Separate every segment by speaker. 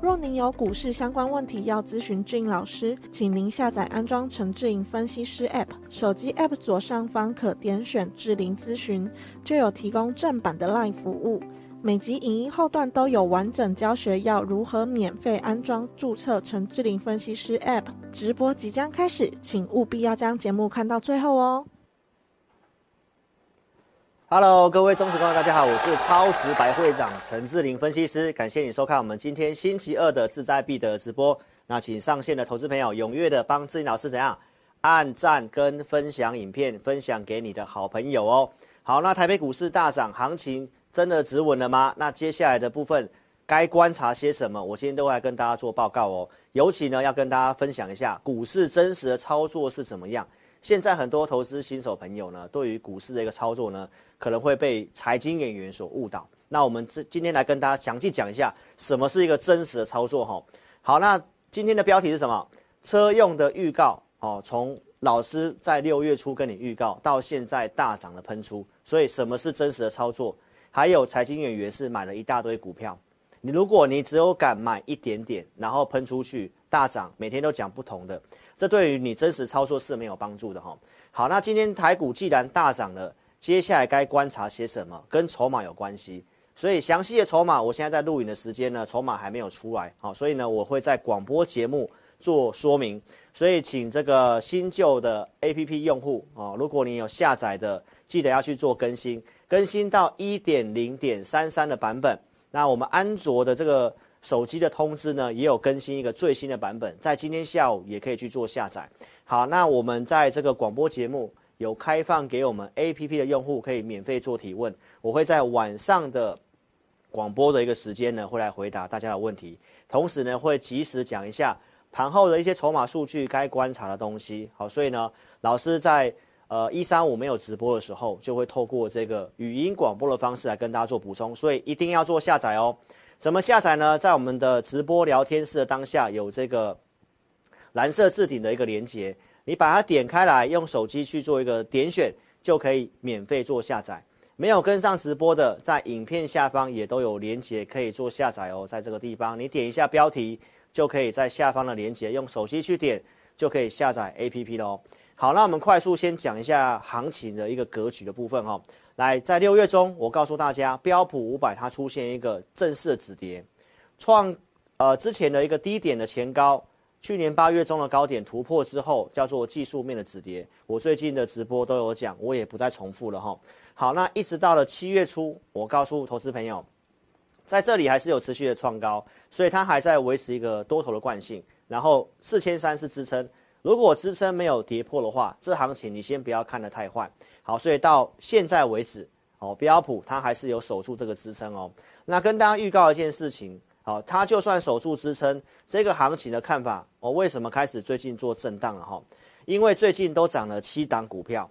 Speaker 1: 若您有股市相关问题要咨询志颖老师，请您下载安装陈志颖分析师 App，手机 App 左上方可点选志玲咨询，就有提供正版的 LINE 服务。每集影音后段都有完整教学，要如何免费安装、注册陈志玲分析师 App。直播即将开始，请务必要将节目看到最后哦。
Speaker 2: Hello，各位忠实观众，大家好，我是超直白会长陈志玲分析师，感谢你收看我们今天星期二的志在必得直播。那请上线的投资朋友踊跃的帮志玲老师怎样按赞跟分享影片，分享给你的好朋友哦。好，那台北股市大涨，行情。真的止稳了吗？那接下来的部分该观察些什么？我今天都会来跟大家做报告哦。尤其呢，要跟大家分享一下股市真实的操作是怎么样。现在很多投资新手朋友呢，对于股市的一个操作呢，可能会被财经演员所误导。那我们这今天来跟大家详细讲一下，什么是一个真实的操作哈。好，那今天的标题是什么？车用的预告哦，从老师在六月初跟你预告到现在大涨的喷出，所以什么是真实的操作？还有财经演员是买了一大堆股票，你如果你只有敢买一点点，然后喷出去大涨，每天都讲不同的，这对于你真实操作是没有帮助的哈。好，那今天台股既然大涨了，接下来该观察些什么？跟筹码有关系，所以详细的筹码，我现在在录影的时间呢，筹码还没有出来，好，所以呢，我会在广播节目做说明，所以请这个新旧的 APP 用户哦，如果你有下载的，记得要去做更新。更新到一点零点三三的版本，那我们安卓的这个手机的通知呢，也有更新一个最新的版本，在今天下午也可以去做下载。好，那我们在这个广播节目有开放给我们 APP 的用户可以免费做提问，我会在晚上的广播的一个时间呢，会来回答大家的问题，同时呢，会及时讲一下盘后的一些筹码数据该观察的东西。好，所以呢，老师在。呃，一三五没有直播的时候，就会透过这个语音广播的方式来跟大家做补充，所以一定要做下载哦。怎么下载呢？在我们的直播聊天室的当下有这个蓝色置顶的一个连接，你把它点开来，用手机去做一个点选，就可以免费做下载。没有跟上直播的，在影片下方也都有连接可以做下载哦。在这个地方，你点一下标题，就可以在下方的连接用手机去点，就可以下载 APP 喽。好，那我们快速先讲一下行情的一个格局的部分哈。来，在六月中，我告诉大家，标普五百它出现一个正式的止跌，创呃之前的一个低点的前高，去年八月中的高点突破之后，叫做技术面的止跌。我最近的直播都有讲，我也不再重复了哈。好，那一直到了七月初，我告诉投资朋友，在这里还是有持续的创高，所以它还在维持一个多头的惯性，然后四千三是支撑。如果支撑没有跌破的话，这行情你先不要看得太坏。好，所以到现在为止，哦，标普它还是有守住这个支撑哦。那跟大家预告一件事情，好，它就算守住支撑，这个行情的看法，我为什么开始最近做震荡了哈？因为最近都涨了七档股票，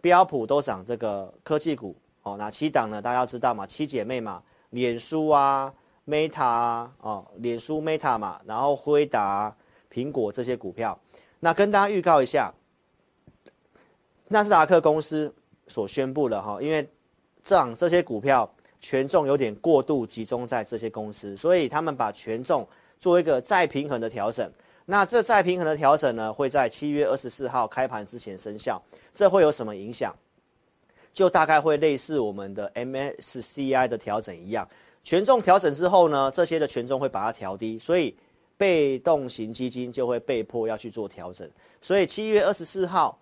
Speaker 2: 标普都涨这个科技股，哦，那七档呢？大家要知道嘛，七姐妹嘛，脸书啊，Meta 啊，哦，脸书 Meta 嘛，然后辉达、苹果这些股票。那跟大家预告一下，纳斯达克公司所宣布的哈，因为这样这些股票权重有点过度集中在这些公司，所以他们把权重做一个再平衡的调整。那这再平衡的调整呢，会在七月二十四号开盘之前生效。这会有什么影响？就大概会类似我们的 MSCI 的调整一样，权重调整之后呢，这些的权重会把它调低，所以。被动型基金就会被迫要去做调整，所以七月二十四号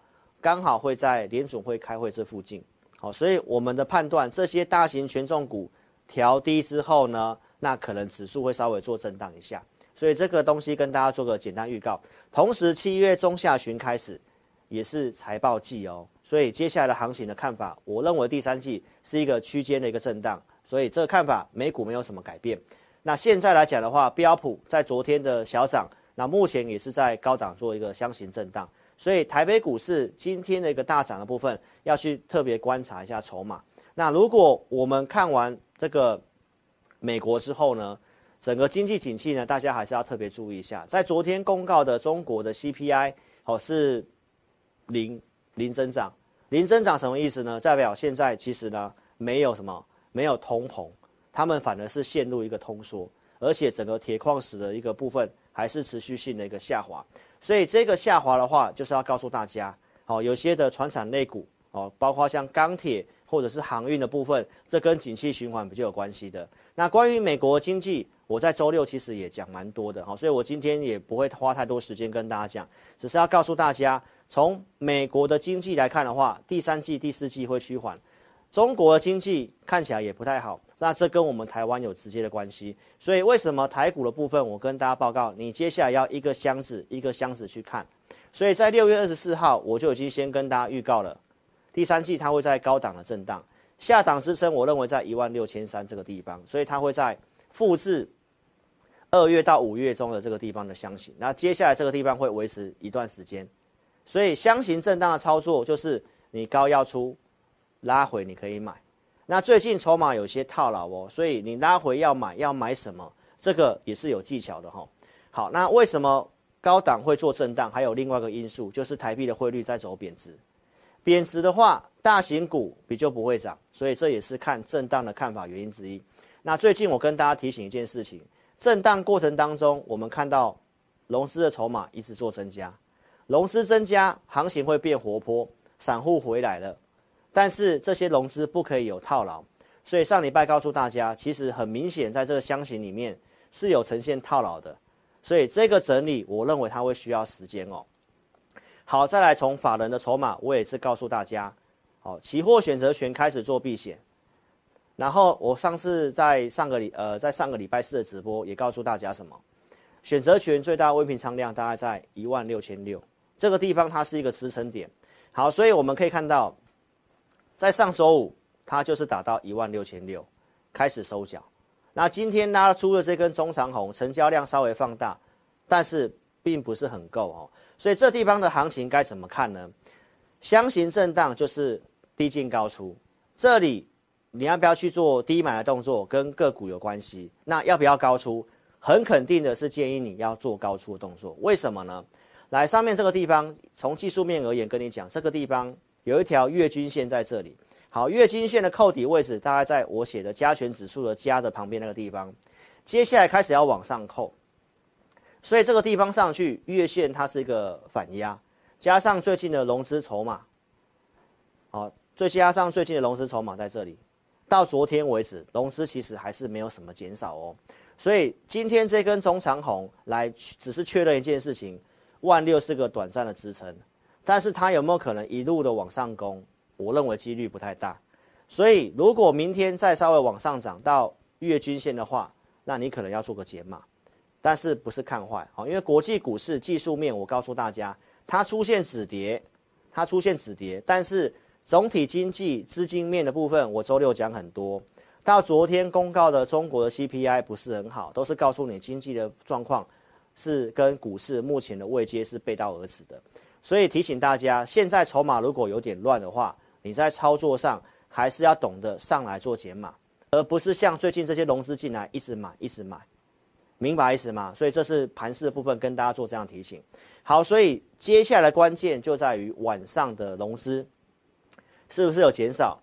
Speaker 2: 刚好会在联准会开会这附近，好，所以我们的判断，这些大型权重股调低之后呢，那可能指数会稍微做震荡一下，所以这个东西跟大家做个简单预告。同时，七月中下旬开始也是财报季哦，所以接下来的行情的看法，我认为第三季是一个区间的一个震荡，所以这个看法美股没有什么改变。那现在来讲的话，标普在昨天的小涨那目前也是在高档做一个箱型震荡，所以台北股市今天的一个大涨的部分，要去特别观察一下筹码。那如果我们看完这个美国之后呢，整个经济景气呢，大家还是要特别注意一下。在昨天公告的中国的 CPI 哦是零零增长，零增长什么意思呢？代表现在其实呢没有什么没有通膨，他们反而是陷入一个通缩，而且整个铁矿石的一个部分还是持续性的一个下滑。所以这个下滑的话，就是要告诉大家，哦，有些的船产类股哦，包括像钢铁或者是航运的部分，这跟景气循环比较有关系的。那关于美国经济。我在周六其实也讲蛮多的，好，所以我今天也不会花太多时间跟大家讲，只是要告诉大家，从美国的经济来看的话，第三季、第四季会趋缓，中国的经济看起来也不太好，那这跟我们台湾有直接的关系，所以为什么台股的部分，我跟大家报告，你接下来要一个箱子一个箱子去看，所以在六月二十四号我就已经先跟大家预告了，第三季它会在高档的震荡，下档支撑我认为在一万六千三这个地方，所以它会在复制。二月到五月中的这个地方的箱型，那接下来这个地方会维持一段时间，所以箱型震荡的操作就是你高要出，拉回你可以买。那最近筹码有些套牢哦，所以你拉回要买要买什么？这个也是有技巧的哈。好，那为什么高档会做震荡？还有另外一个因素就是台币的汇率在走贬值，贬值的话，大型股比较不会涨，所以这也是看震荡的看法原因之一。那最近我跟大家提醒一件事情。震荡过程当中，我们看到融资的筹码一直做增加，融资增加，行情会变活泼，散户回来了，但是这些融资不可以有套牢，所以上礼拜告诉大家，其实很明显在这个箱型里面是有呈现套牢的，所以这个整理我认为它会需要时间哦。好，再来从法人的筹码，我也是告诉大家，好，期货选择权开始做避险。然后我上次在上个礼呃在上个礼拜四的直播也告诉大家什么，选择权最大未平仓量大概在一万六千六这个地方，它是一个支撑点。好，所以我们可以看到，在上周五它就是打到一万六千六，开始收脚。那今天拉出的这根中长红，成交量稍微放大，但是并不是很够哦。所以这地方的行情该怎么看呢？箱型震荡就是低进高出，这里。你要不要去做低买的动作，跟个股有关系。那要不要高出？很肯定的是建议你要做高出的动作。为什么呢？来，上面这个地方，从技术面而言，跟你讲，这个地方有一条月均线在这里。好，月均线的扣底位置大概在我写的加权指数的加的旁边那个地方。接下来开始要往上扣，所以这个地方上去，月线它是一个反压，加上最近的融资筹码，好，再加上最近的融资筹码在这里。到昨天为止，融资其实还是没有什么减少哦，所以今天这根中长红来只是确认一件事情，万六是个短暂的支撑，但是它有没有可能一路的往上攻？我认为几率不太大，所以如果明天再稍微往上涨到月均线的话，那你可能要做个解码，但是不是看坏哦，因为国际股市技术面，我告诉大家，它出现止跌，它出现止跌，但是。总体经济资金面的部分，我周六讲很多。到昨天公告的中国的 CPI 不是很好，都是告诉你经济的状况是跟股市目前的位阶是背道而驰的。所以提醒大家，现在筹码如果有点乱的话，你在操作上还是要懂得上来做减码，而不是像最近这些融资进来一直买一直买，明白意思吗？所以这是盘势的部分跟大家做这样提醒。好，所以接下来关键就在于晚上的融资。是不是有减少？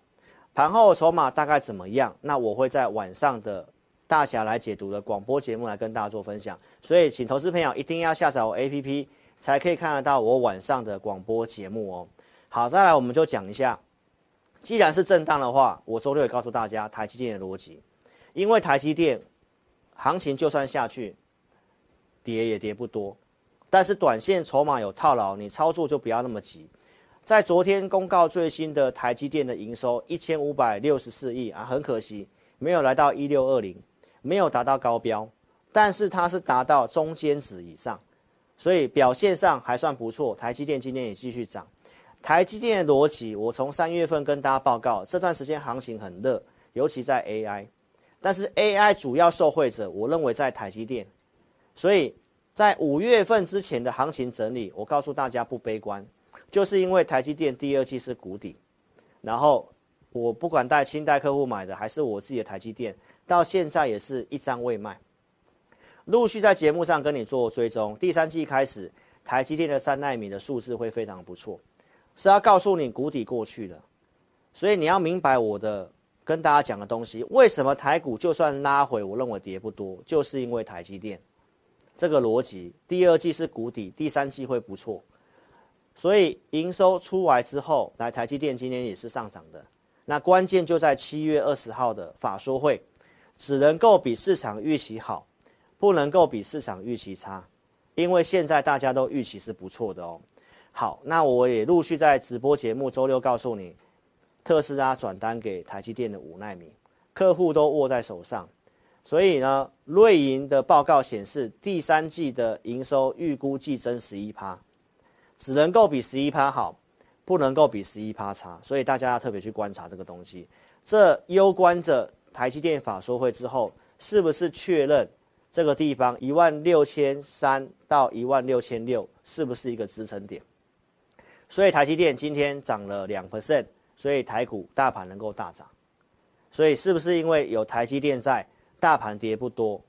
Speaker 2: 盘后筹码大概怎么样？那我会在晚上的大侠来解读的广播节目来跟大家做分享。所以，请投资朋友一定要下载我 APP，才可以看得到我晚上的广播节目哦。好，再来我们就讲一下，既然是震荡的话，我周六也告诉大家台积电的逻辑，因为台积电行情就算下去，跌也跌不多，但是短线筹码有套牢，你操作就不要那么急。在昨天公告最新的台积电的营收一千五百六十四亿啊，很可惜没有来到一六二零，没有达到高标，但是它是达到中间值以上，所以表现上还算不错。台积电今天也继续涨。台积电的逻辑，我从三月份跟大家报告，这段时间行情很热，尤其在 AI，但是 AI 主要受惠者，我认为在台积电，所以在五月份之前的行情整理，我告诉大家不悲观，就是因为台积电第二季是谷底，然后我不管带清代客户买的，还是我自己的台积电，到现在也是一张未卖。陆续在节目上跟你做追踪，第三季开始，台积电的三纳米的数字会非常不错，是要告诉你谷底过去了，所以你要明白我的跟大家讲的东西，为什么台股就算拉回，我认为跌不多，就是因为台积电。这个逻辑，第二季是谷底，第三季会不错，所以营收出来之后，来台积电今天也是上涨的。那关键就在七月二十号的法说会，只能够比市场预期好，不能够比市场预期差，因为现在大家都预期是不错的哦。好，那我也陆续在直播节目周六告诉你，特斯拉转单给台积电的五奈米，客户都握在手上。所以呢，瑞银的报告显示，第三季的营收预估计增十一趴，只能够比十一趴好，不能够比十一趴差。所以大家要特别去观察这个东西。这攸关着台积电法说会之后，是不是确认这个地方一万六千三到一万六千六是不是一个支撑点？所以台积电今天涨了两 percent，所以台股大盘能够大涨。所以是不是因为有台积电在？大盘跌不多，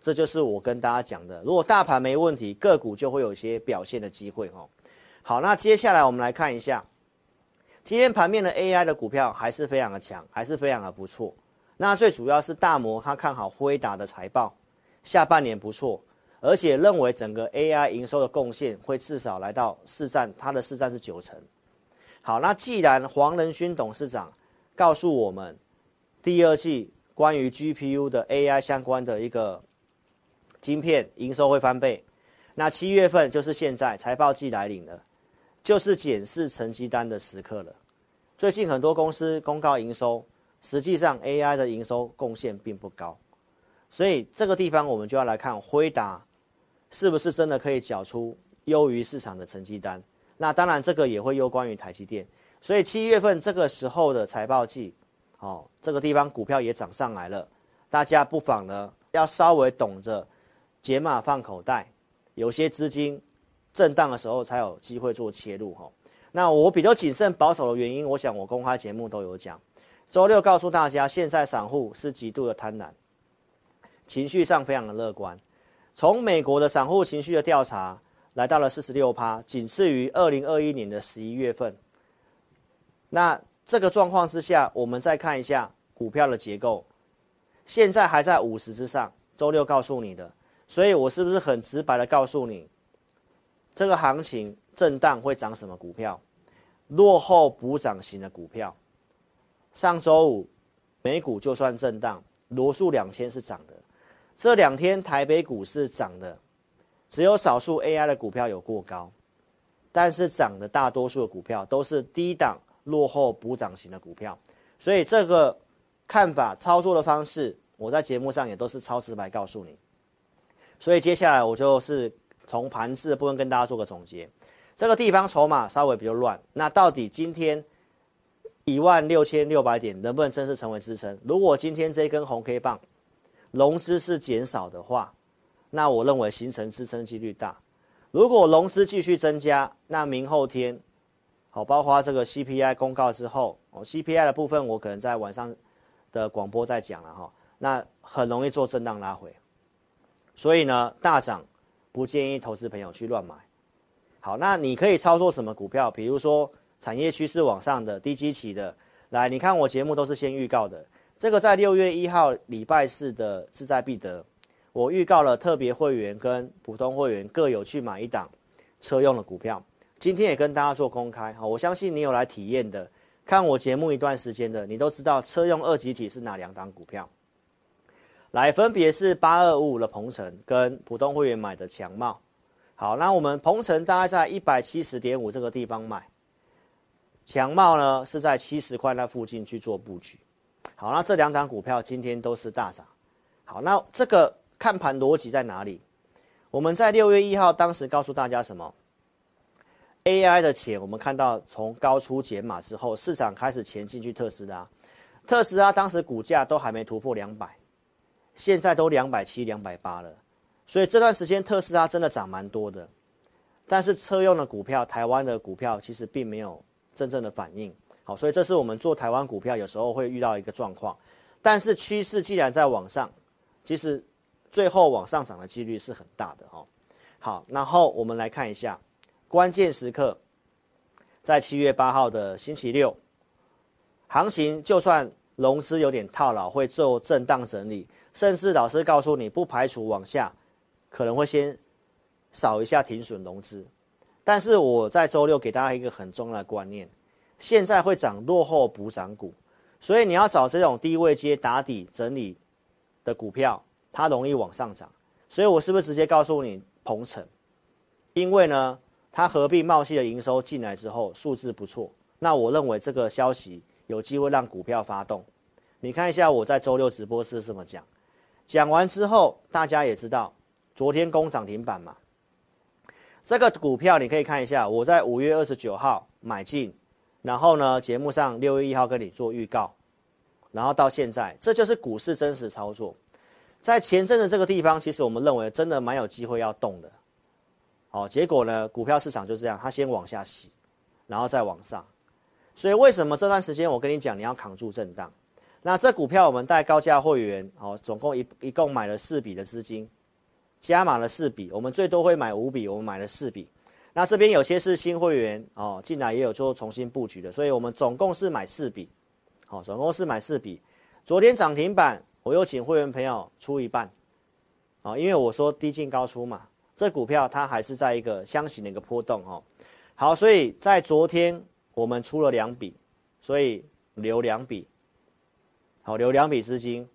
Speaker 2: 这就是我跟大家讲的。如果大盘没问题，个股就会有一些表现的机会哦。好，那接下来我们来看一下，今天盘面的 AI 的股票还是非常的强，还是非常的不错。那最主要是大摩他看好辉达的财报，下半年不错，而且认为整个 AI 营收的贡献会至少来到市占，它的市占是九成。好，那既然黄仁勋董事长告诉我们，第二季。关于 GPU 的 AI 相关的一个晶片营收会翻倍，那七月份就是现在财报季来临了，就是检视成绩单的时刻了。最近很多公司公告营收，实际上 AI 的营收贡献并不高，所以这个地方我们就要来看辉达是不是真的可以缴出优于市场的成绩单。那当然这个也会攸关于台积电，所以七月份这个时候的财报季。哦，这个地方股票也涨上来了，大家不妨呢要稍微懂着解码放口袋，有些资金震荡的时候才有机会做切入哈。那我比较谨慎保守的原因，我想我公开节目都有讲。周六告诉大家，现在散户是极度的贪婪，情绪上非常的乐观。从美国的散户情绪的调查来到了四十六趴，仅次于二零二一年的十一月份。那这个状况之下，我们再看一下股票的结构，现在还在五十之上。周六告诉你的，所以我是不是很直白的告诉你，这个行情震荡会涨什么股票？落后补涨型的股票。上周五美股就算震荡，罗素两千是涨的。这两天台北股市涨的，只有少数 AI 的股票有过高，但是涨的大多数的股票都是低档。落后补涨型的股票，所以这个看法、操作的方式，我在节目上也都是超直白告诉你。所以接下来我就是从盘势的部分跟大家做个总结。这个地方筹码稍微比较乱，那到底今天一万六千六百点能不能正式成为支撑？如果今天这根红 K 棒融资是减少的话，那我认为形成支撑几率大。如果融资继续增加，那明后天。好，包括这个 CPI 公告之后，哦，CPI 的部分我可能在晚上的广播再讲了哈。那很容易做震荡拉回，所以呢，大涨不建议投资朋友去乱买。好，那你可以操作什么股票？比如说产业趋势往上的低基期的，来，你看我节目都是先预告的。这个在六月一号礼拜四的志在必得，我预告了特别会员跟普通会员各有去买一档车用的股票。今天也跟大家做公开，好，我相信你有来体验的，看我节目一段时间的，你都知道车用二级体是哪两档股票，来，分别是八二五五的鹏程跟普通会员买的强茂，好，那我们鹏程大概在一百七十点五这个地方买，强茂呢是在七十块那附近去做布局，好，那这两档股票今天都是大涨，好，那这个看盘逻辑在哪里？我们在六月一号当时告诉大家什么？AI 的钱，我们看到从高出减码之后，市场开始钱进去特斯拉。特斯拉当时股价都还没突破两百，现在都两百七、两百八了。所以这段时间特斯拉真的涨蛮多的，但是车用的股票，台湾的股票其实并没有真正的反应。好，所以这是我们做台湾股票有时候会遇到一个状况。但是趋势既然在往上，其实最后往上涨的几率是很大的哦。好，然后我们来看一下关键时刻，在七月八号的星期六，行情就算融资有点套牢，会做震荡整理，甚至老师告诉你不排除往下。可能会先扫一下停损融资，但是我在周六给大家一个很重要的观念，现在会涨落后补涨股，所以你要找这种低位接打底整理的股票，它容易往上涨。所以我是不是直接告诉你鹏程？因为呢，它合并茂系的营收进来之后，数字不错，那我认为这个消息有机会让股票发动。你看一下我在周六直播是这么讲，讲完之后大家也知道。昨天攻涨停板嘛，这个股票你可以看一下，我在五月二十九号买进，然后呢，节目上六月一号跟你做预告，然后到现在，这就是股市真实操作。在前阵的这个地方，其实我们认为真的蛮有机会要动的，好，结果呢，股票市场就这样，它先往下洗，然后再往上。所以为什么这段时间我跟你讲，你要扛住震荡？那这股票我们带高价会员，好，总共一一共买了四笔的资金。加码了四笔，我们最多会买五笔，我们买了四笔。那这边有些是新会员哦，进来也有做重新布局的，所以我们总共是买四笔，好，总共是买四笔。昨天涨停板，我又请会员朋友出一半，啊，因为我说低进高出嘛，这股票它还是在一个箱型的一个波动哦。好，所以在昨天我们出了两笔，所以留两笔，好，留两笔资金，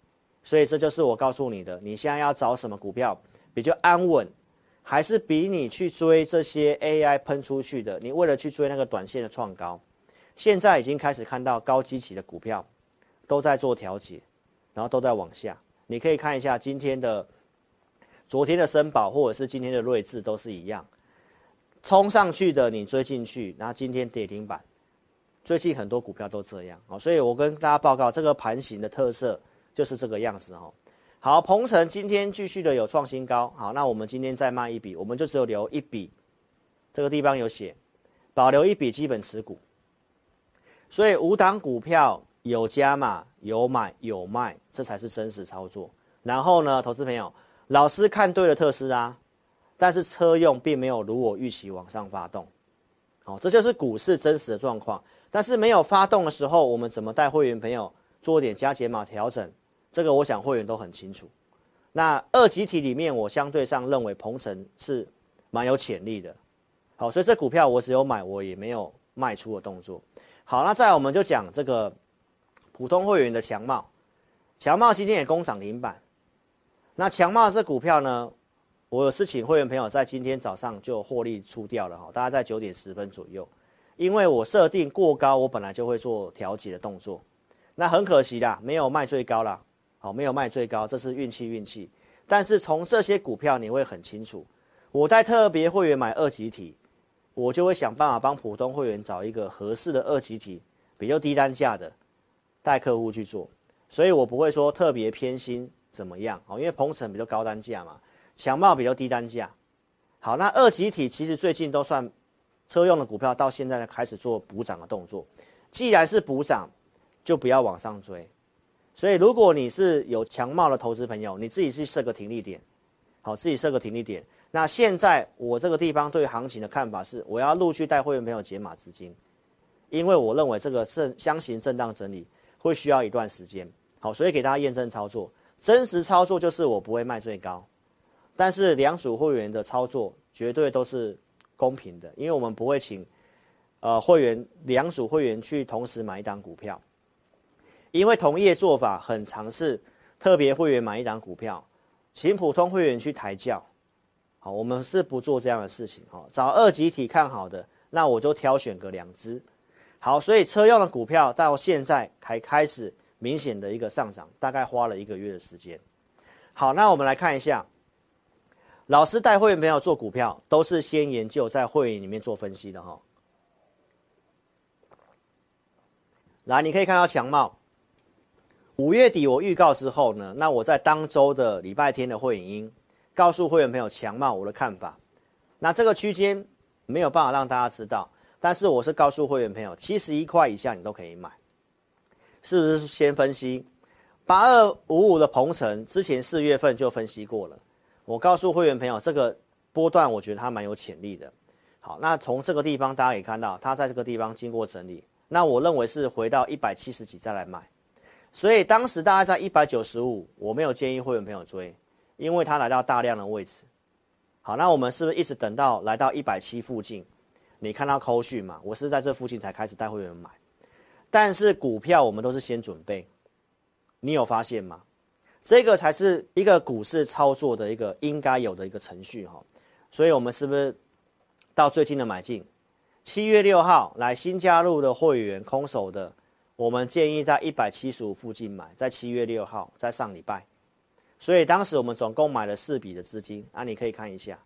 Speaker 2: 所以这就是我告诉你的，你现在要找什么股票？比较安稳，还是比你去追这些 AI 喷出去的？你为了去追那个短线的创高，现在已经开始看到高基期的股票都在做调节，然后都在往下。你可以看一下今天的、昨天的森宝，或者是今天的睿智，都是一样，冲上去的你追进去，然后今天跌停板。最近很多股票都这样哦，所以我跟大家报告，这个盘型的特色就是这个样子哦。好，鹏程今天继续的有创新高。好，那我们今天再卖一笔，我们就只有留一笔，这个地方有写，保留一笔基本持股。所以五档股票有加码，有买有卖，这才是真实操作。然后呢，投资朋友，老师看对了特斯拉，但是车用并没有如我预期往上发动。好，这就是股市真实的状况。但是没有发动的时候，我们怎么带会员朋友做点加减码调整？这个我想会员都很清楚。那二极体里面，我相对上认为鹏程是蛮有潜力的。好，所以这股票我只有买，我也没有卖出的动作。好，那再来我们就讲这个普通会员的强茂。强茂今天也攻涨停板。那强茂这股票呢，我是请会员朋友在今天早上就获利出掉了哈，大概在九点十分左右，因为我设定过高，我本来就会做调节的动作。那很可惜啦，没有卖最高啦。好，没有卖最高，这是运气运气。但是从这些股票你会很清楚，我在特别会员买二级体，我就会想办法帮普通会员找一个合适的二级体，比较低单价的，带客户去做。所以我不会说特别偏心怎么样哦，因为鹏程比较高单价嘛，强茂比较低单价。好，那二级体其实最近都算车用的股票，到现在呢开始做补涨的动作。既然是补涨，就不要往上追。所以，如果你是有强貌的投资朋友，你自己去设个停利点，好，自己设个停利点。那现在我这个地方对行情的看法是，我要陆续带会员朋友解码资金，因为我认为这个是箱型震荡整理会需要一段时间。好，所以给大家验证操作，真实操作就是我不会卖最高，但是两组会员的操作绝对都是公平的，因为我们不会请呃会员两组会员去同时买一档股票。因为同业做法很常是特别会员买一档股票，请普通会员去抬轿，好，我们是不做这样的事情，哈，找二级体看好的，那我就挑选个两只，好，所以车用的股票到现在才开始明显的一个上涨，大概花了一个月的时间，好，那我们来看一下，老师带会员朋友做股票都是先研究在会员里面做分析的，哈，来，你可以看到强茂。五月底我预告之后呢，那我在当周的礼拜天的会影音告诉会员朋友强茂我的看法。那这个区间没有办法让大家知道，但是我是告诉会员朋友，七十一块以下你都可以买，是不是？先分析八二五五的鹏程，之前四月份就分析过了。我告诉会员朋友，这个波段我觉得它蛮有潜力的。好，那从这个地方大家可以看到，它在这个地方经过整理，那我认为是回到一百七十几再来买。所以当时大概在一百九十五，我没有建议会员朋友追，因为它来到大量的位置。好，那我们是不是一直等到来到一百七附近？你看到扣讯嘛？我是在这附近才开始带会员买，但是股票我们都是先准备，你有发现吗？这个才是一个股市操作的一个应该有的一个程序哈。所以我们是不是到最近的买进？七月六号来新加入的会员空手的。我们建议在一百七十五附近买，在七月六号，在上礼拜，所以当时我们总共买了四笔的资金啊，你可以看一下。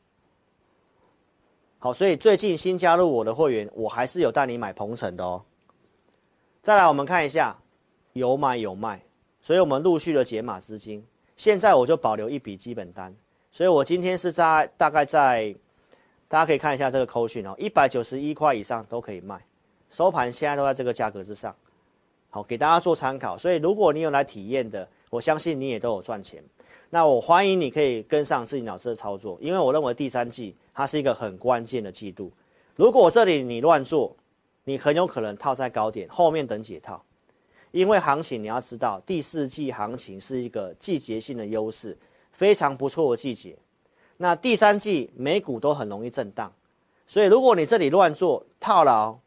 Speaker 2: 好，所以最近新加入我的会员，我还是有带你买鹏程的哦。再来，我们看一下有买有卖，所以我们陆续的解码资金。现在我就保留一笔基本单，所以我今天是在大概在，大家可以看一下这个扣讯哦，一百九十一块以上都可以卖，收盘现在都在这个价格之上。好，给大家做参考。所以，如果你有来体验的，我相信你也都有赚钱。那我欢迎你可以跟上自己老师的操作，因为我认为第三季它是一个很关键的季度。如果这里你乱做，你很有可能套在高点，后面等解套。因为行情你要知道，第四季行情是一个季节性的优势，非常不错的季节。那第三季美股都很容易震荡，所以如果你这里乱做套牢，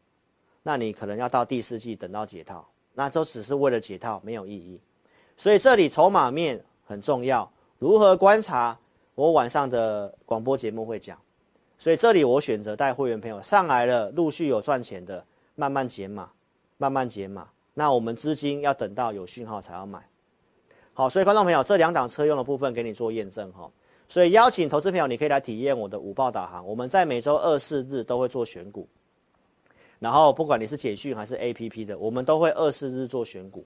Speaker 2: 那你可能要到第四季等到解套。那都只是为了解套，没有意义。所以这里筹码面很重要，如何观察？我晚上的广播节目会讲。所以这里我选择带会员朋友上来了，陆续有赚钱的，慢慢减码，慢慢减码。那我们资金要等到有讯号才要买。好，所以观众朋友，这两档车用的部分给你做验证哈。所以邀请投资朋友，你可以来体验我的午报导航。我们在每周二、四日都会做选股。然后，不管你是简讯还是 APP 的，我们都会二四日做选股。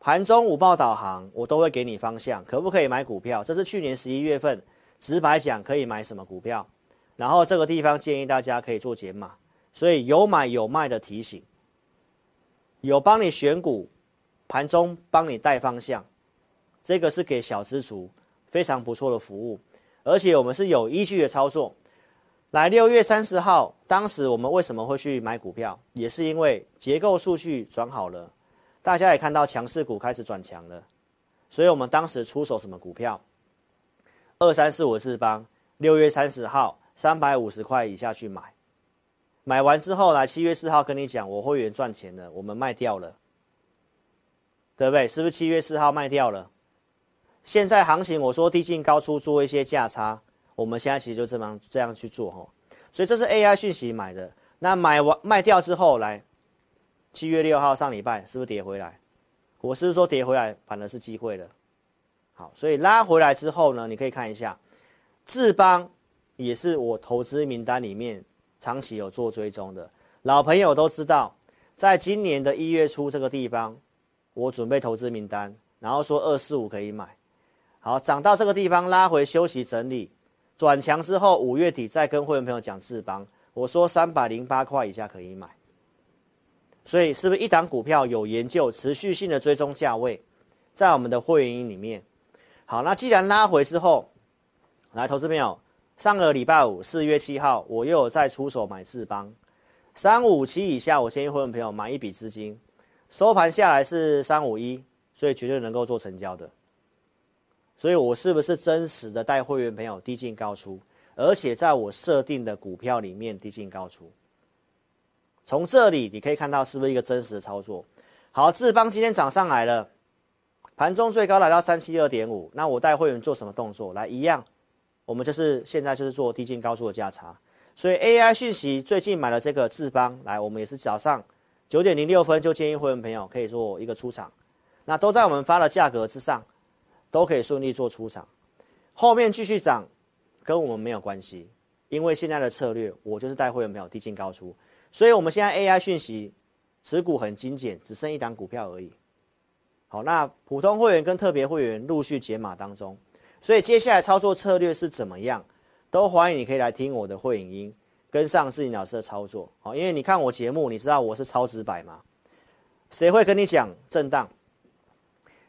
Speaker 2: 盘中午报导航，我都会给你方向，可不可以买股票？这是去年十一月份直白讲可以买什么股票。然后这个地方建议大家可以做减码，所以有买有卖的提醒，有帮你选股，盘中帮你带方向，这个是给小资族非常不错的服务，而且我们是有依据的操作。来六月三十号，当时我们为什么会去买股票？也是因为结构数据转好了，大家也看到强势股开始转强了，所以我们当时出手什么股票？二三四五四方，六月三十号三百五十块以下去买，买完之后来七月四号跟你讲，我会员赚钱了，我们卖掉了，对不对？是不是七月四号卖掉了？现在行情我说低进高出，做一些价差。我们现在其实就这么这样去做哈，所以这是 AI 讯息买的。那买完卖掉之后，来七月六号上礼拜是不是跌回来？我是不是说跌回来反而是机会了？好，所以拉回来之后呢，你可以看一下智邦也是我投资名单里面长期有做追踪的老朋友都知道，在今年的一月初这个地方，我准备投资名单，然后说二四五可以买，好，涨到这个地方拉回休息整理。转强之后，五月底再跟会员朋友讲智邦，我说三百零八块以下可以买，所以是不是一档股票有研究持续性的追踪价位，在我们的会员营里面？好，那既然拉回之后，来投资朋友，上个礼拜五四月七号，我又有再出手买智邦，三五七以下，我建议会员朋友买一笔资金，收盘下来是三五一，所以绝对能够做成交的。所以，我是不是真实的带会员朋友低进高出，而且在我设定的股票里面低进高出？从这里你可以看到是不是一个真实的操作？好，智邦今天涨上来了，盘中最高来到三七二点五。那我带会员做什么动作？来，一样，我们就是现在就是做低进高出的价差。所以 AI 讯息最近买了这个智邦，来，我们也是早上九点零六分就建议会员朋友可以做一个出场，那都在我们发的价格之上。都可以顺利做出场，后面继续涨，跟我们没有关系，因为现在的策略，我就是带会员朋友低进高出，所以我们现在 AI 讯息持股很精简，只剩一档股票而已。好，那普通会员跟特别会员陆续解码当中，所以接下来操作策略是怎么样，都欢迎你可以来听我的会影音，跟上志林老师的操作。好，因为你看我节目，你知道我是超直白吗？谁会跟你讲震荡？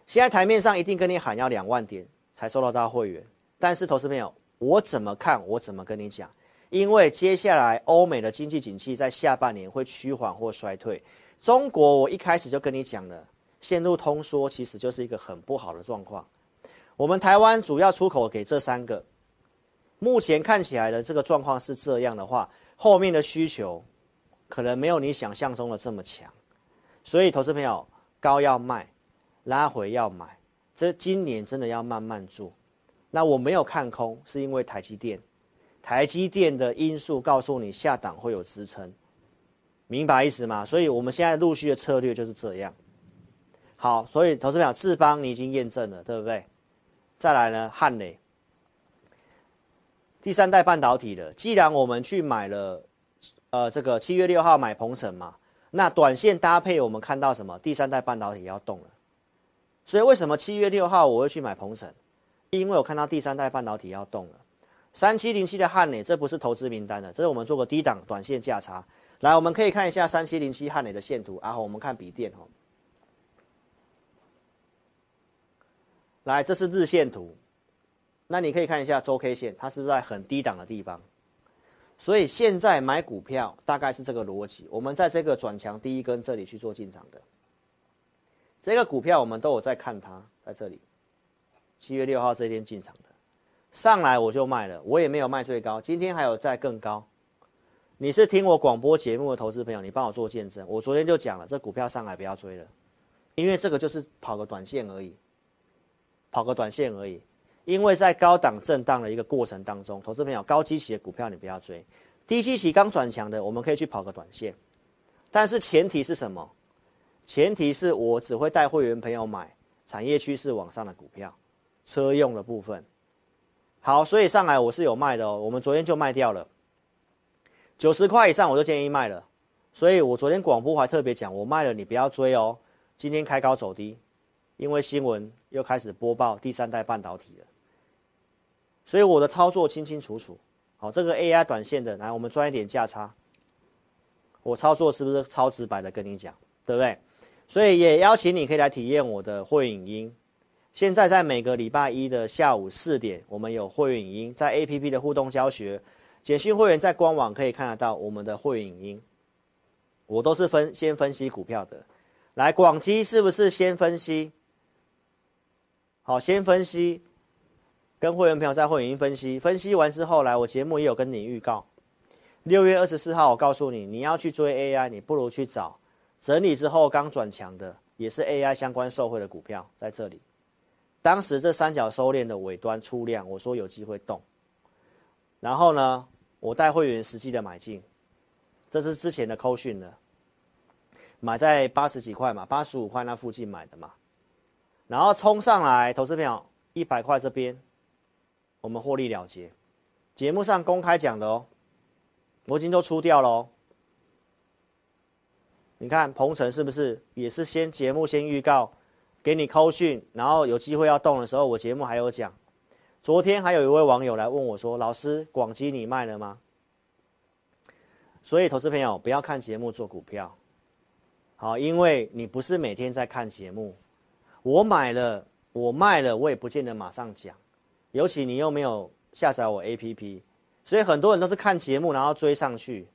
Speaker 2: 现在台面上一定跟你喊要两万点才收到到会员，但是投资朋友，我怎么看？我怎么跟你讲？因为接下来欧美的经济景气在下半年会趋缓或衰退。中国，我一开始就跟你讲了，陷入通缩其实就是一个很不好的状况。我们台湾主要出口给这三个，目前看起来的这个状况是这样的话，后面的需求可能没有你想象中的这么强。所以，投资朋友，高要卖，拉回要买，这今年真的要慢慢做。那我没有看空，是因为台积电。台积电的因素告诉你下档会有支撑，明白意思吗？所以我们现在陆续的策略就是这样。好，所以投资朋友，智邦你已经验证了，对不对？再来呢，汉磊，第三代半导体的，既然我们去买了，呃，这个七月六号买鹏程嘛，那短线搭配我们看到什么？第三代半导体要动了，所以为什么七月六号我会去买鹏程？因为我看到第三代半导体要动了。三七零七的汉磊，这不是投资名单的，这是我们做个低档短线价差。来，我们可以看一下三七零七汉磊的线图，然后我们看笔电哦。来，这是日线图，那你可以看一下周 K 线，它是不是在很低档的地方？所以现在买股票大概是这个逻辑。我们在这个转强第一根这里去做进场的，这个股票我们都有在看它，在这里，七月六号这一天进场的。上来我就卖了，我也没有卖最高，今天还有再更高。你是听我广播节目的投资朋友，你帮我做见证。我昨天就讲了，这股票上来不要追了，因为这个就是跑个短线而已，跑个短线而已。因为在高档震荡的一个过程当中，投资朋友高基期的股票你不要追，低基期刚转强的我们可以去跑个短线，但是前提是什么？前提是我只会带会员朋友买产业趋势往上的股票，车用的部分。好，所以上来我是有卖的哦。我们昨天就卖掉了，九十块以上我就建议卖了。所以我昨天广播还特别讲，我卖了你不要追哦。今天开高走低，因为新闻又开始播报第三代半导体了。所以我的操作清清楚楚。好，这个 AI 短线的，来我们赚一点价差。我操作是不是超直白的跟你讲，对不对？所以也邀请你可以来体验我的会影音。现在在每个礼拜一的下午四点，我们有会影音，在 APP 的互动教学，简讯会员在官网可以看得到我们的会影音。我都是分先分析股票的，来广基是不是先分析？好，先分析，跟会员朋友在会影音分析，分析完之后来，我节目也有跟你预告，六月二十四号我告诉你，你要去追 AI，你不如去找整理之后刚转强的，也是 AI 相关受惠的股票在这里。当时这三角收敛的尾端出量，我说有机会动，然后呢，我带会员实际的买进，这是之前的扣讯了，买在八十几块嘛，八十五块那附近买的嘛，然后冲上来，投资票一百块这边，我们获利了结，节目上公开讲的哦，我已经都出掉了哦，你看鹏程是不是也是先节目先预告？给你扣讯，然后有机会要动的时候，我节目还有讲。昨天还有一位网友来问我说：“老师，广基你卖了吗？”所以，投资朋友不要看节目做股票，好，因为你不是每天在看节目。我买了，我卖了，我也不见得马上讲。尤其你又没有下载我 APP，所以很多人都是看节目然后追上去。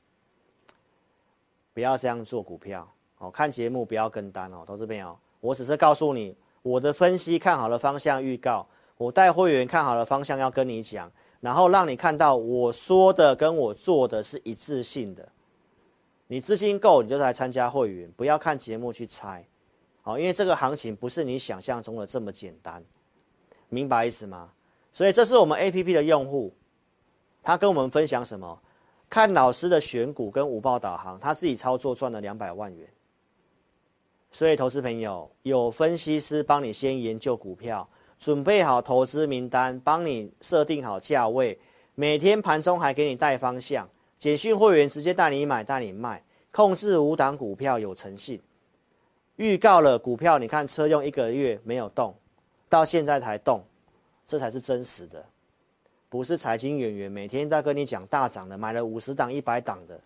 Speaker 2: 不要这样做股票，哦，看节目不要跟单哦，投资朋友。我只是告诉你我的分析，看好的方向预告，我带会员看好的方向要跟你讲，然后让你看到我说的跟我做的是一致性的。你资金够，你就来参加会员，不要看节目去猜，好，因为这个行情不是你想象中的这么简单，明白意思吗？所以这是我们 APP 的用户，他跟我们分享什么？看老师的选股跟午报导航，他自己操作赚了两百万元。所以，投资朋友有分析师帮你先研究股票，准备好投资名单，帮你设定好价位，每天盘中还给你带方向，简讯会员直接带你买带你卖，控制五档股票有诚信。预告了股票，你看车用一个月没有动，到现在才动，这才是真实的，不是财经演员每天在跟你讲大涨的，买了五十档、一百档的。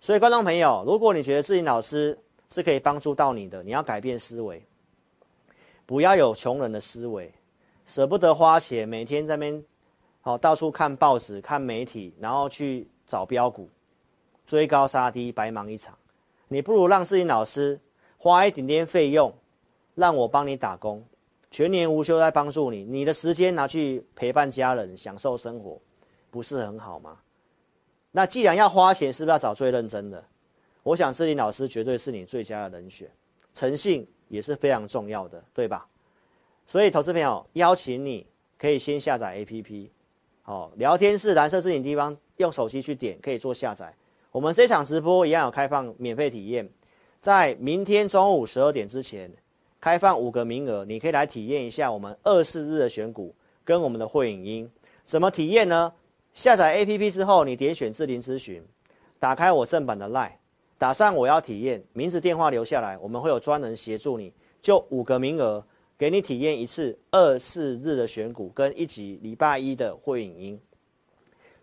Speaker 2: 所以，观众朋友，如果你觉得志霖老师是可以帮助到你的，你要改变思维，不要有穷人的思维，舍不得花钱，每天在那边好到处看报纸、看媒体，然后去找标股，追高杀低，白忙一场。你不如让志霖老师花一点点费用，让我帮你打工，全年无休在帮助你，你的时间拿去陪伴家人，享受生活，不是很好吗？那既然要花钱，是不是要找最认真的？我想志霖老师绝对是你最佳的人选，诚信也是非常重要的，对吧？所以，投资朋友邀请你可以先下载 APP，好，聊天室蓝色置顶地方用手机去点可以做下载。我们这场直播一样有开放免费体验，在明天中午十二点之前开放五个名额，你可以来体验一下我们二四日的选股跟我们的会影音，怎么体验呢？下载 APP 之后，你点选智林咨询，打开我正版的 LINE，打上我要体验，名字电话留下来，我们会有专人协助你，就五个名额给你体验一次二四日的选股跟一集礼拜一的会影音，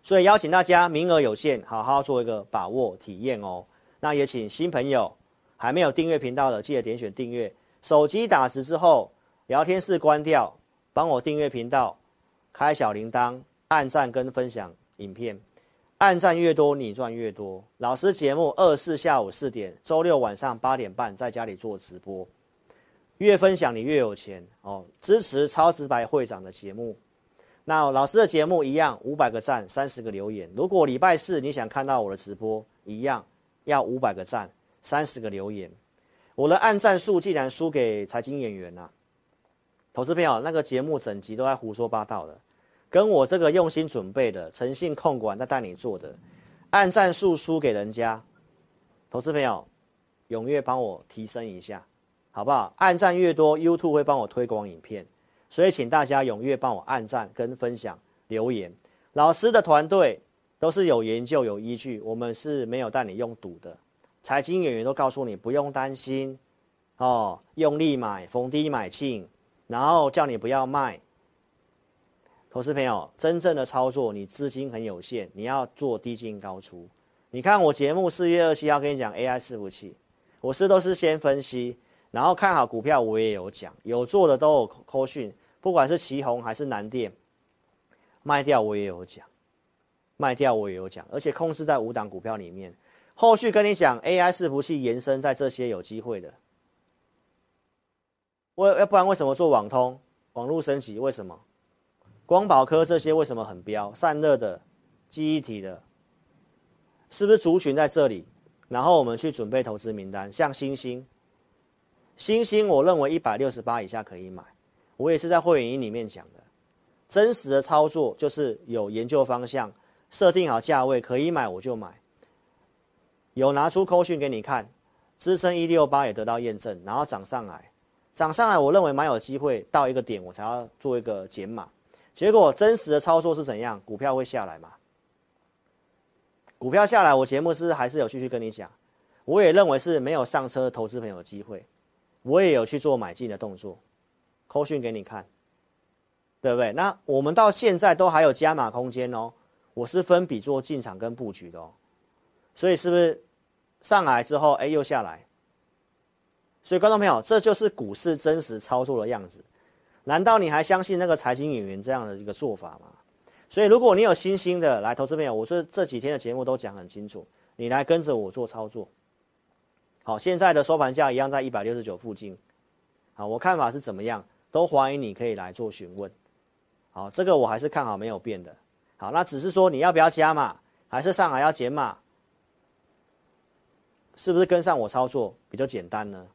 Speaker 2: 所以邀请大家名额有限，好好做一个把握体验哦。那也请新朋友还没有订阅频道的，记得点选订阅，手机打字之后聊天室关掉，帮我订阅频道，开小铃铛。按赞跟分享影片，按赞越多你赚越多。老师节目二四下午四点，周六晚上八点半在家里做直播，越分享你越有钱哦。支持超直白会长的节目，那老师的节目一样五百个赞，三十个留言。如果礼拜四你想看到我的直播，一样要五百个赞，三十个留言。我的按战术竟然输给财经演员啊！投资朋友，那个节目整集都在胡说八道的。跟我这个用心准备的诚信控管在带你做的，按战术输给人家，投资朋友踊跃帮我提升一下，好不好？按赞越多，YouTube 会帮我推广影片，所以请大家踊跃帮我按赞跟分享留言。老师的团队都是有研究有依据，我们是没有带你用赌的。财经演员都告诉你不用担心哦，用力买，逢低买进，然后叫你不要卖。投资朋友，真正的操作，你资金很有限，你要做低进高出。你看我节目四月二十七号跟你讲 AI 伺服器，我是都是先分析，然后看好股票，我也有讲，有做的都有扣讯，不管是奇鋐还是南电，卖掉我也有讲，卖掉我也有讲，而且控制在五档股票里面。后续跟你讲 AI 伺服器延伸在这些有机会的，我要不然为什么做网通、网络升级？为什么？光宝科这些为什么很飙？散热的、记忆体的，是不是族群在这里？然后我们去准备投资名单，像星星，星星我认为一百六十八以下可以买。我也是在会员营里面讲的，真实的操作就是有研究方向，设定好价位可以买我就买。有拿出扣讯给你看，支撑一六八也得到验证，然后涨上来，涨上来我认为蛮有机会到一个点我才要做一个减码。结果真实的操作是怎样？股票会下来吗？股票下来，我节目是还是有继续跟你讲。我也认为是没有上车的投资朋友机会，我也有去做买进的动作，扣讯给你看，对不对？那我们到现在都还有加码空间哦。我是分笔做进场跟布局的哦，所以是不是上来之后，哎，又下来？所以观众朋友，这就是股市真实操作的样子。难道你还相信那个财经演员这样的一个做法吗？所以，如果你有信心的来投资朋友，我说这几天的节目都讲很清楚，你来跟着我做操作。好，现在的收盘价一样在一百六十九附近。好，我看法是怎么样，都欢迎你可以来做询问。好，这个我还是看好没有变的。好，那只是说你要不要加码，还是上来要减码，是不是跟上我操作比较简单呢？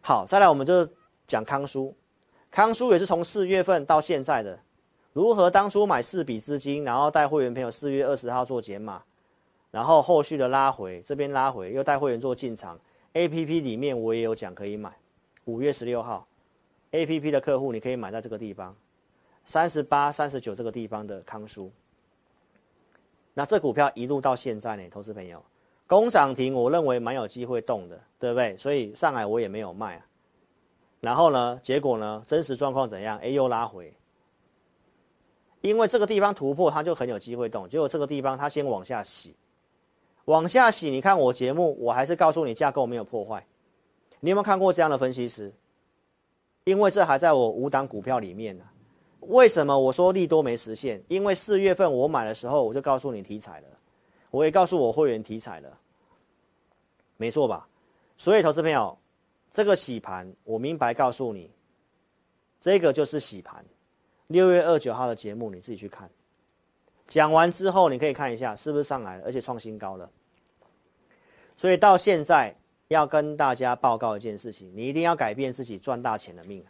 Speaker 2: 好，再来我们就讲康叔。康叔也是从四月份到现在的，如何当初买四笔资金，然后带会员朋友四月二十号做减码，然后后续的拉回，这边拉回又带会员做进场，A P P 里面我也有讲可以买，五月十六号，A P P 的客户你可以买在这个地方，三十八、三十九这个地方的康叔，那这股票一路到现在呢，投资朋友，工涨停，我认为蛮有机会动的，对不对？所以上海我也没有卖啊。然后呢？结果呢？真实状况怎样？哎，又拉回。因为这个地方突破，它就很有机会动。结果这个地方它先往下洗，往下洗。你看我节目，我还是告诉你架构没有破坏。你有没有看过这样的分析师？因为这还在我五档股票里面呢、为什么我说利多没实现？因为四月份我买的时候，我就告诉你题材了，我也告诉我会员题材了，没错吧？所以投资朋友，这个洗盘，我明白告诉你，这个就是洗盘。六月二九号的节目你自己去看，讲完之后你可以看一下是不是上来了，而且创新高了。所以到现在要跟大家报告一件事情，你一定要改变自己赚大钱的命，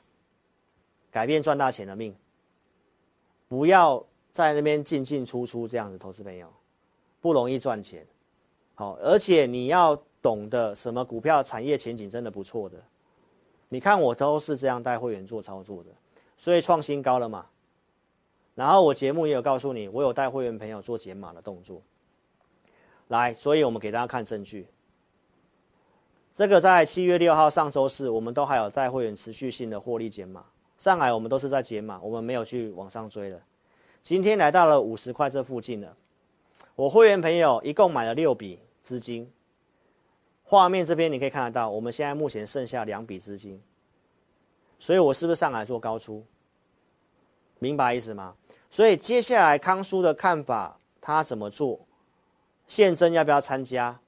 Speaker 2: 改变赚大钱的命。不要在那边进进出出这样子，投资朋友不容易赚钱。好，而且你要懂得什么股票产业前景真的不错的。你看我都是这样带会员做操作的，所以创新高了嘛。然后我节目也有告诉你，我有带会员朋友做减码的动作。来，所以我们给大家看证据。这个在七月六号上周四，我们都还有带会员持续性的获利减码。上来我们都是在减码，我们没有去往上追的。今天来到了五十块这附近了，我会员朋友一共买了六笔资金。画面这边你可以看得到，我们现在目前剩下两笔资金，所以我是不是上来做高出？明白意思吗？所以接下来康叔的看法，他怎么做？现增要不要参加？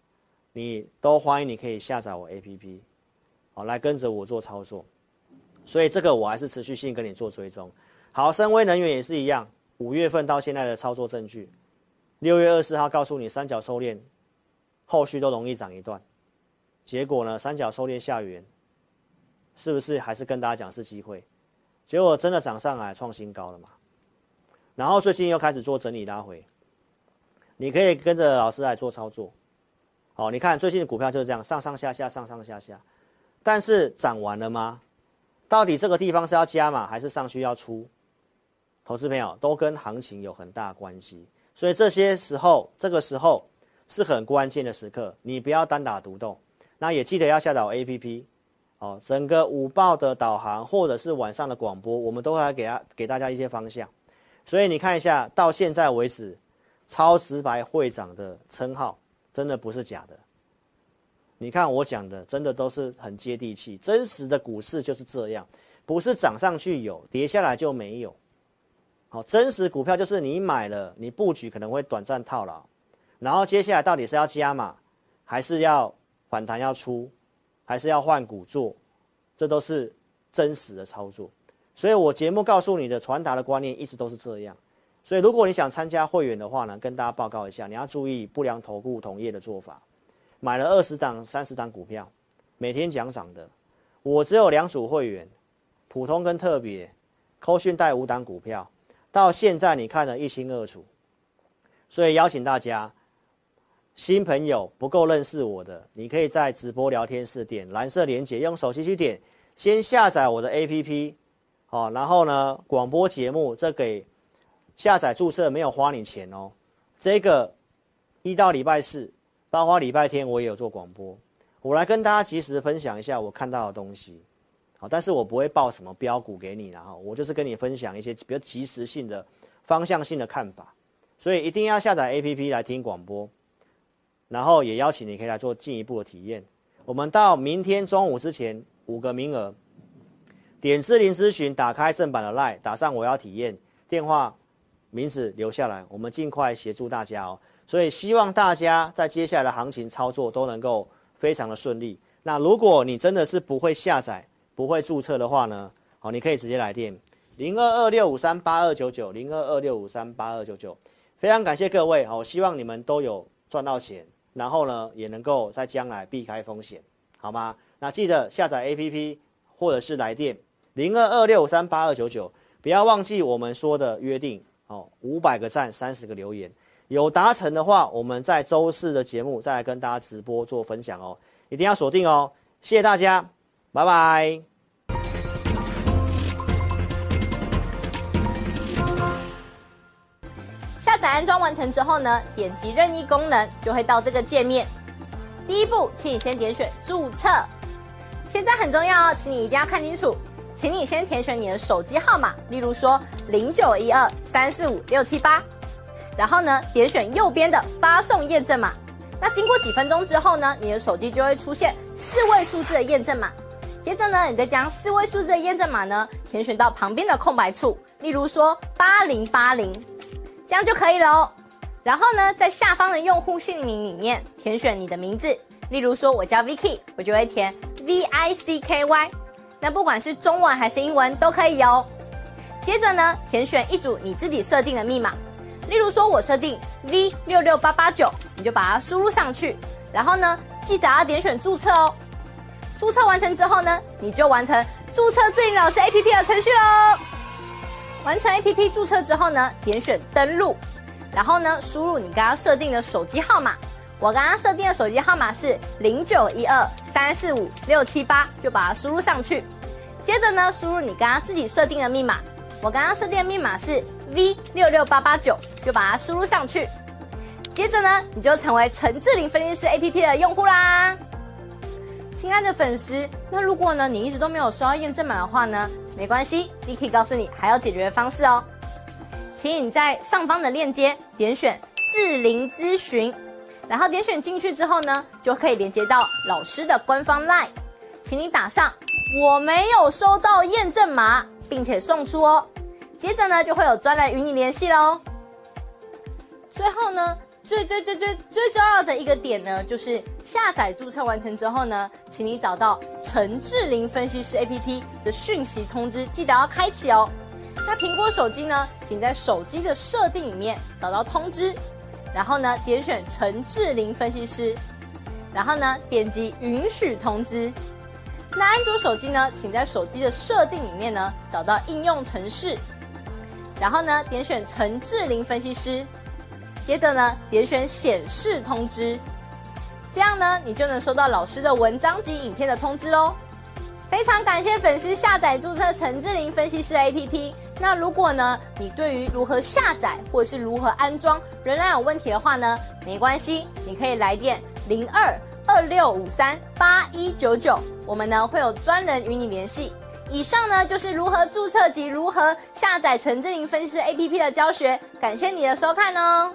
Speaker 2: 你都欢迎，你可以下载我 APP，好，来跟着我做操作。所以这个我还是持续性跟你做追踪。好，深威能源也是一样，五月份到现在的操作证据，六月二十四号告诉你三角收敛，后续都容易涨一段。结果呢，三角收敛下缘，是不是还是跟大家讲是机会？结果真的涨上来创新高了嘛？然后最近又开始做整理拉回，你可以跟着老师来做操作。好，你看最近的股票就是这样，上上下下，上上下下，但是涨完了吗？到底这个地方是要加码还是上去要出？投资朋友都跟行情有很大关系，所以这些时候，这个时候是很关键的时刻，你不要单打独斗。那也记得要下载 APP，哦，整个午报的导航或者是晚上的广播，我们都会来给他给大家一些方向。所以你看一下，到现在为止，超直白会长的称号真的不是假的。你看我讲的，真的都是很接地气，真实的股市就是这样，不是涨上去有，跌下来就没有。好，真实股票就是你买了，你布局可能会短暂套牢，然后接下来到底是要加码，还是要反弹要出，还是要换股做，这都是真实的操作。所以我节目告诉你的传达的观念一直都是这样。所以如果你想参加会员的话呢，跟大家报告一下，你要注意不良投顾同业的做法。买了二十档、三十档股票，每天讲涨的。我只有两组会员，普通跟特别，扣讯带五档股票，到现在你看得一清二楚。所以邀请大家，新朋友不够认识我的，你可以在直播聊天室点蓝色连结，用手机去点，先下载我的 APP，好，然后呢，广播节目这给下载注册没有花你钱哦。这个一到礼拜四。包括礼拜天我也有做广播，我来跟大家及时分享一下我看到的东西，好，但是我不会报什么标股给你，然后我就是跟你分享一些比较及时性的方向性的看法，所以一定要下载 APP 来听广播，然后也邀请你可以来做进一步的体验。我们到明天中午之前五个名额，点智霖咨询，打开正版的 LINE，打上我要体验，电话名字留下来，我们尽快协助大家哦。所以希望大家在接下来的行情操作都能够非常的顺利。那如果你真的是不会下载、不会注册的话呢？好，你可以直接来电零二二六五三八二九九零二二六五三八二九九。非常感谢各位，好，希望你们都有赚到钱，然后呢也能够在将来避开风险，好吗？那记得下载 APP 或者是来电零二二六五三八二九九，不要忘记我们说的约定哦，五百个赞，三十个留言。有达成的话，我们在周四的节目再来跟大家直播做分享哦，一定要锁定哦，谢谢大家，拜拜。
Speaker 3: 下载安装完成之后呢，点击任意功能就会到这个界面。第一步，请你先点选注册。现在很重要哦，请你一定要看清楚，请你先填选你的手机号码，例如说零九一二三四五六七八，然后呢，点选右边的发送验证码。那经过几分钟之后呢，你的手机就会出现四位数字的验证码。接着呢，你再将四位数字的验证码呢填选到旁边的空白处，例如说八零八零，这样就可以了哦。然后呢，在下方的用户姓名里面填选你的名字，例如说我叫 Vicky，我就会填 V I C K Y。那不管是中文还是英文都可以哦。接着呢，填选一组你自己设定的密码。例如说，我设定 V 六六八八九，你就把它输入上去，然后呢，记得要点选注册哦。注册完成之后呢，你就完成注册智霖老师 APP 的程序喽。完成 APP 注册之后呢，点选登录，然后呢，输入你刚刚设定的手机号码。我刚刚设定的手机号码是零九一二三四五六七八，就把它输入上去。接着呢，输入你刚刚自己设定的密码。我刚刚设定的密码是 V 六六八八九，就把它输入上去。接着呢，你就成为陈志玲分析师 APP 的用户啦。亲爱的粉丝，那如果呢你一直都没有收到验证码的话呢，没关系，Vicky 告诉你还有解决的方式哦。请你在上方的链接点选智灵咨询，然后点选进去之后呢，就可以连接到老师的官方 LINE，请你打上我没有收到验证码。并且送出哦，接着呢就会有专人与你联系喽。最后呢，最最最最最重要的一个点呢，就是下载注册完成之后呢，请你找到陈志霖分析师 APP 的讯息通知，记得要开启哦。那苹果手机呢，请在手机的设定里面找到通知，然后呢点选陈志霖分析师，然后呢点击允许通知。那安卓手机呢，请在手机的设定里面呢找到应用程式，然后呢点选陈志霖分析师，接着呢点选显示通知，这样呢你就能收到老师的文章及影片的通知喽。非常感谢粉丝下载注册陈志霖分析师 APP。那如果呢你对于如何下载或者是如何安装仍然有问题的话呢，没关系，你可以来电零二二六五三八一九九。我们呢会有专人与你联系。以上呢就是如何注册及如何下载陈志霖分析师 APP 的教学。感谢你的收看哦。